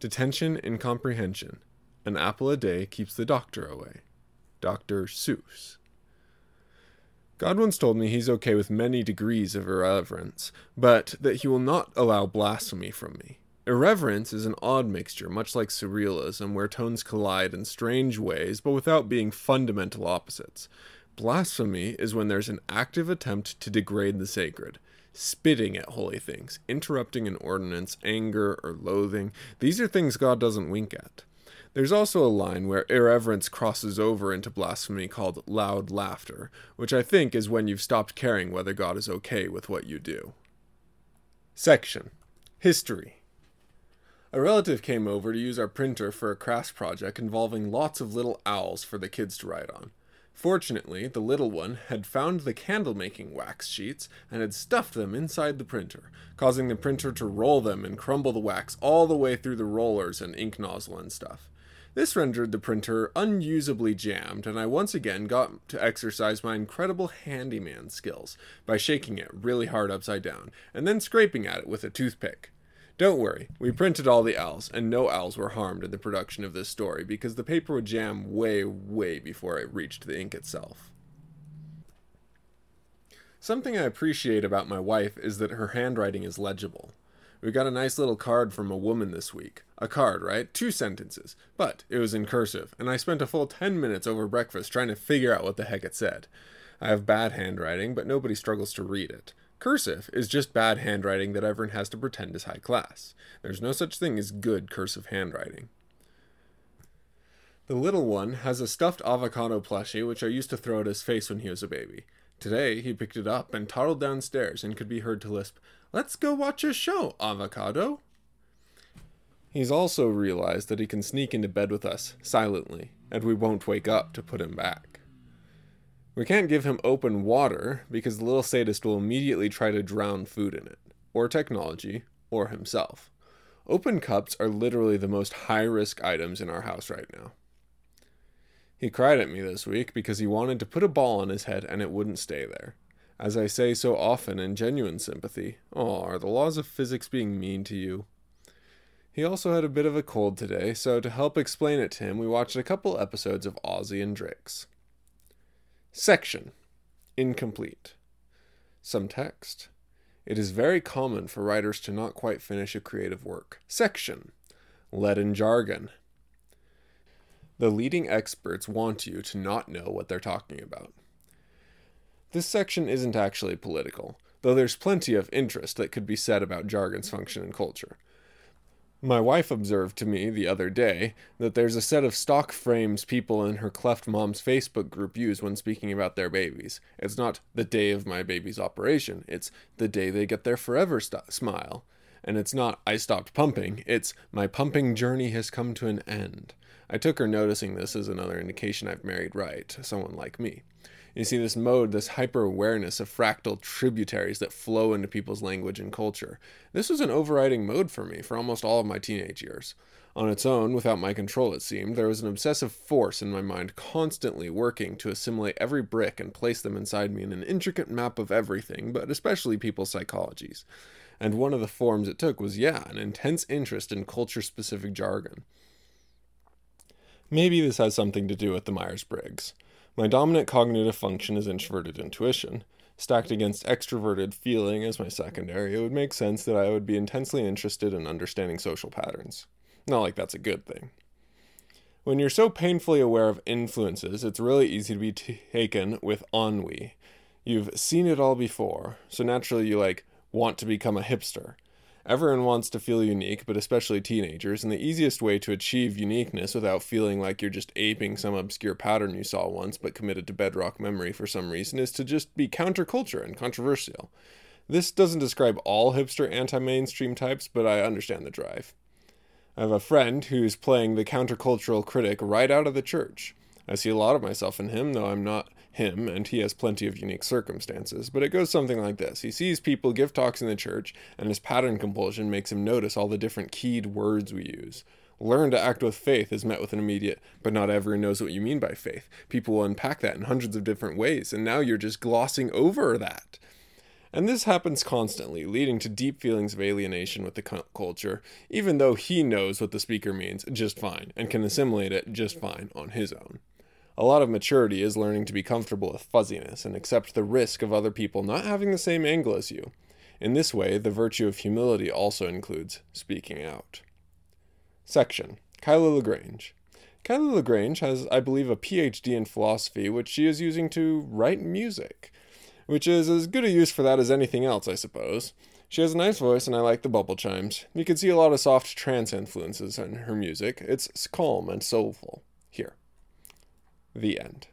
Detention Incomprehension. An apple a day keeps the doctor away. Dr. Seuss. God once told me he's okay with many degrees of irreverence, but that he will not allow blasphemy from me. Irreverence is an odd mixture, much like surrealism, where tones collide in strange ways, but without being fundamental opposites. Blasphemy is when there's an active attempt to degrade the sacred, spitting at holy things, interrupting an ordinance, anger, or loathing. These are things God doesn't wink at. There's also a line where irreverence crosses over into blasphemy called loud laughter, which I think is when you've stopped caring whether God is okay with what you do. Section History a relative came over to use our printer for a crafts project involving lots of little owls for the kids to write on. Fortunately, the little one had found the candle making wax sheets and had stuffed them inside the printer, causing the printer to roll them and crumble the wax all the way through the rollers and ink nozzle and stuff. This rendered the printer unusably jammed, and I once again got to exercise my incredible handyman skills by shaking it really hard upside down and then scraping at it with a toothpick. Don't worry, we printed all the owls, and no owls were harmed in the production of this story because the paper would jam way, way before it reached the ink itself. Something I appreciate about my wife is that her handwriting is legible. We got a nice little card from a woman this week. A card, right? Two sentences. But it was in cursive, and I spent a full 10 minutes over breakfast trying to figure out what the heck it said. I have bad handwriting, but nobody struggles to read it. Cursive is just bad handwriting that everyone has to pretend is high class. There's no such thing as good cursive handwriting. The little one has a stuffed avocado plushie which I used to throw at his face when he was a baby. Today he picked it up and toddled downstairs and could be heard to lisp, Let's go watch a show, avocado. He's also realized that he can sneak into bed with us silently, and we won't wake up to put him back. We can't give him open water because the little sadist will immediately try to drown food in it, or technology, or himself. Open cups are literally the most high risk items in our house right now. He cried at me this week because he wanted to put a ball on his head and it wouldn't stay there. As I say so often in genuine sympathy, oh, are the laws of physics being mean to you? He also had a bit of a cold today, so to help explain it to him, we watched a couple episodes of Ozzy and Drix. Section Incomplete. Some text. It is very common for writers to not quite finish a creative work. Section Leaden jargon. The leading experts want you to not know what they're talking about. This section isn't actually political, though there's plenty of interest that could be said about jargon's function in culture. My wife observed to me the other day that there's a set of stock frames people in her cleft mom's Facebook group use when speaking about their babies. It's not the day of my baby's operation, it's the day they get their forever st- smile. And it's not I stopped pumping, it's my pumping journey has come to an end. I took her noticing this as another indication I've married right, someone like me. You see this mode, this hyper awareness of fractal tributaries that flow into people's language and culture. This was an overriding mode for me for almost all of my teenage years. On its own, without my control, it seemed, there was an obsessive force in my mind constantly working to assimilate every brick and place them inside me in an intricate map of everything, but especially people's psychologies. And one of the forms it took was, yeah, an intense interest in culture specific jargon. Maybe this has something to do with the Myers Briggs. My dominant cognitive function is introverted intuition. Stacked against extroverted feeling as my secondary, it would make sense that I would be intensely interested in understanding social patterns. Not like that's a good thing. When you're so painfully aware of influences, it's really easy to be taken with ennui. You've seen it all before, so naturally you like want to become a hipster. Everyone wants to feel unique, but especially teenagers, and the easiest way to achieve uniqueness without feeling like you're just aping some obscure pattern you saw once but committed to bedrock memory for some reason is to just be counterculture and controversial. This doesn't describe all hipster anti mainstream types, but I understand the drive. I have a friend who's playing the countercultural critic right out of the church. I see a lot of myself in him, though I'm not him, and he has plenty of unique circumstances. But it goes something like this He sees people give talks in the church, and his pattern compulsion makes him notice all the different keyed words we use. Learn to act with faith is met with an immediate, but not everyone knows what you mean by faith. People will unpack that in hundreds of different ways, and now you're just glossing over that. And this happens constantly, leading to deep feelings of alienation with the culture, even though he knows what the speaker means just fine and can assimilate it just fine on his own. A lot of maturity is learning to be comfortable with fuzziness and accept the risk of other people not having the same angle as you. In this way, the virtue of humility also includes speaking out. Section Kyla La Grange. Kyla La Grange has, I believe, a PhD in philosophy, which she is using to write music, which is as good a use for that as anything else, I suppose. She has a nice voice, and I like the bubble chimes. You can see a lot of soft trance influences in her music. It's calm and soulful. The end.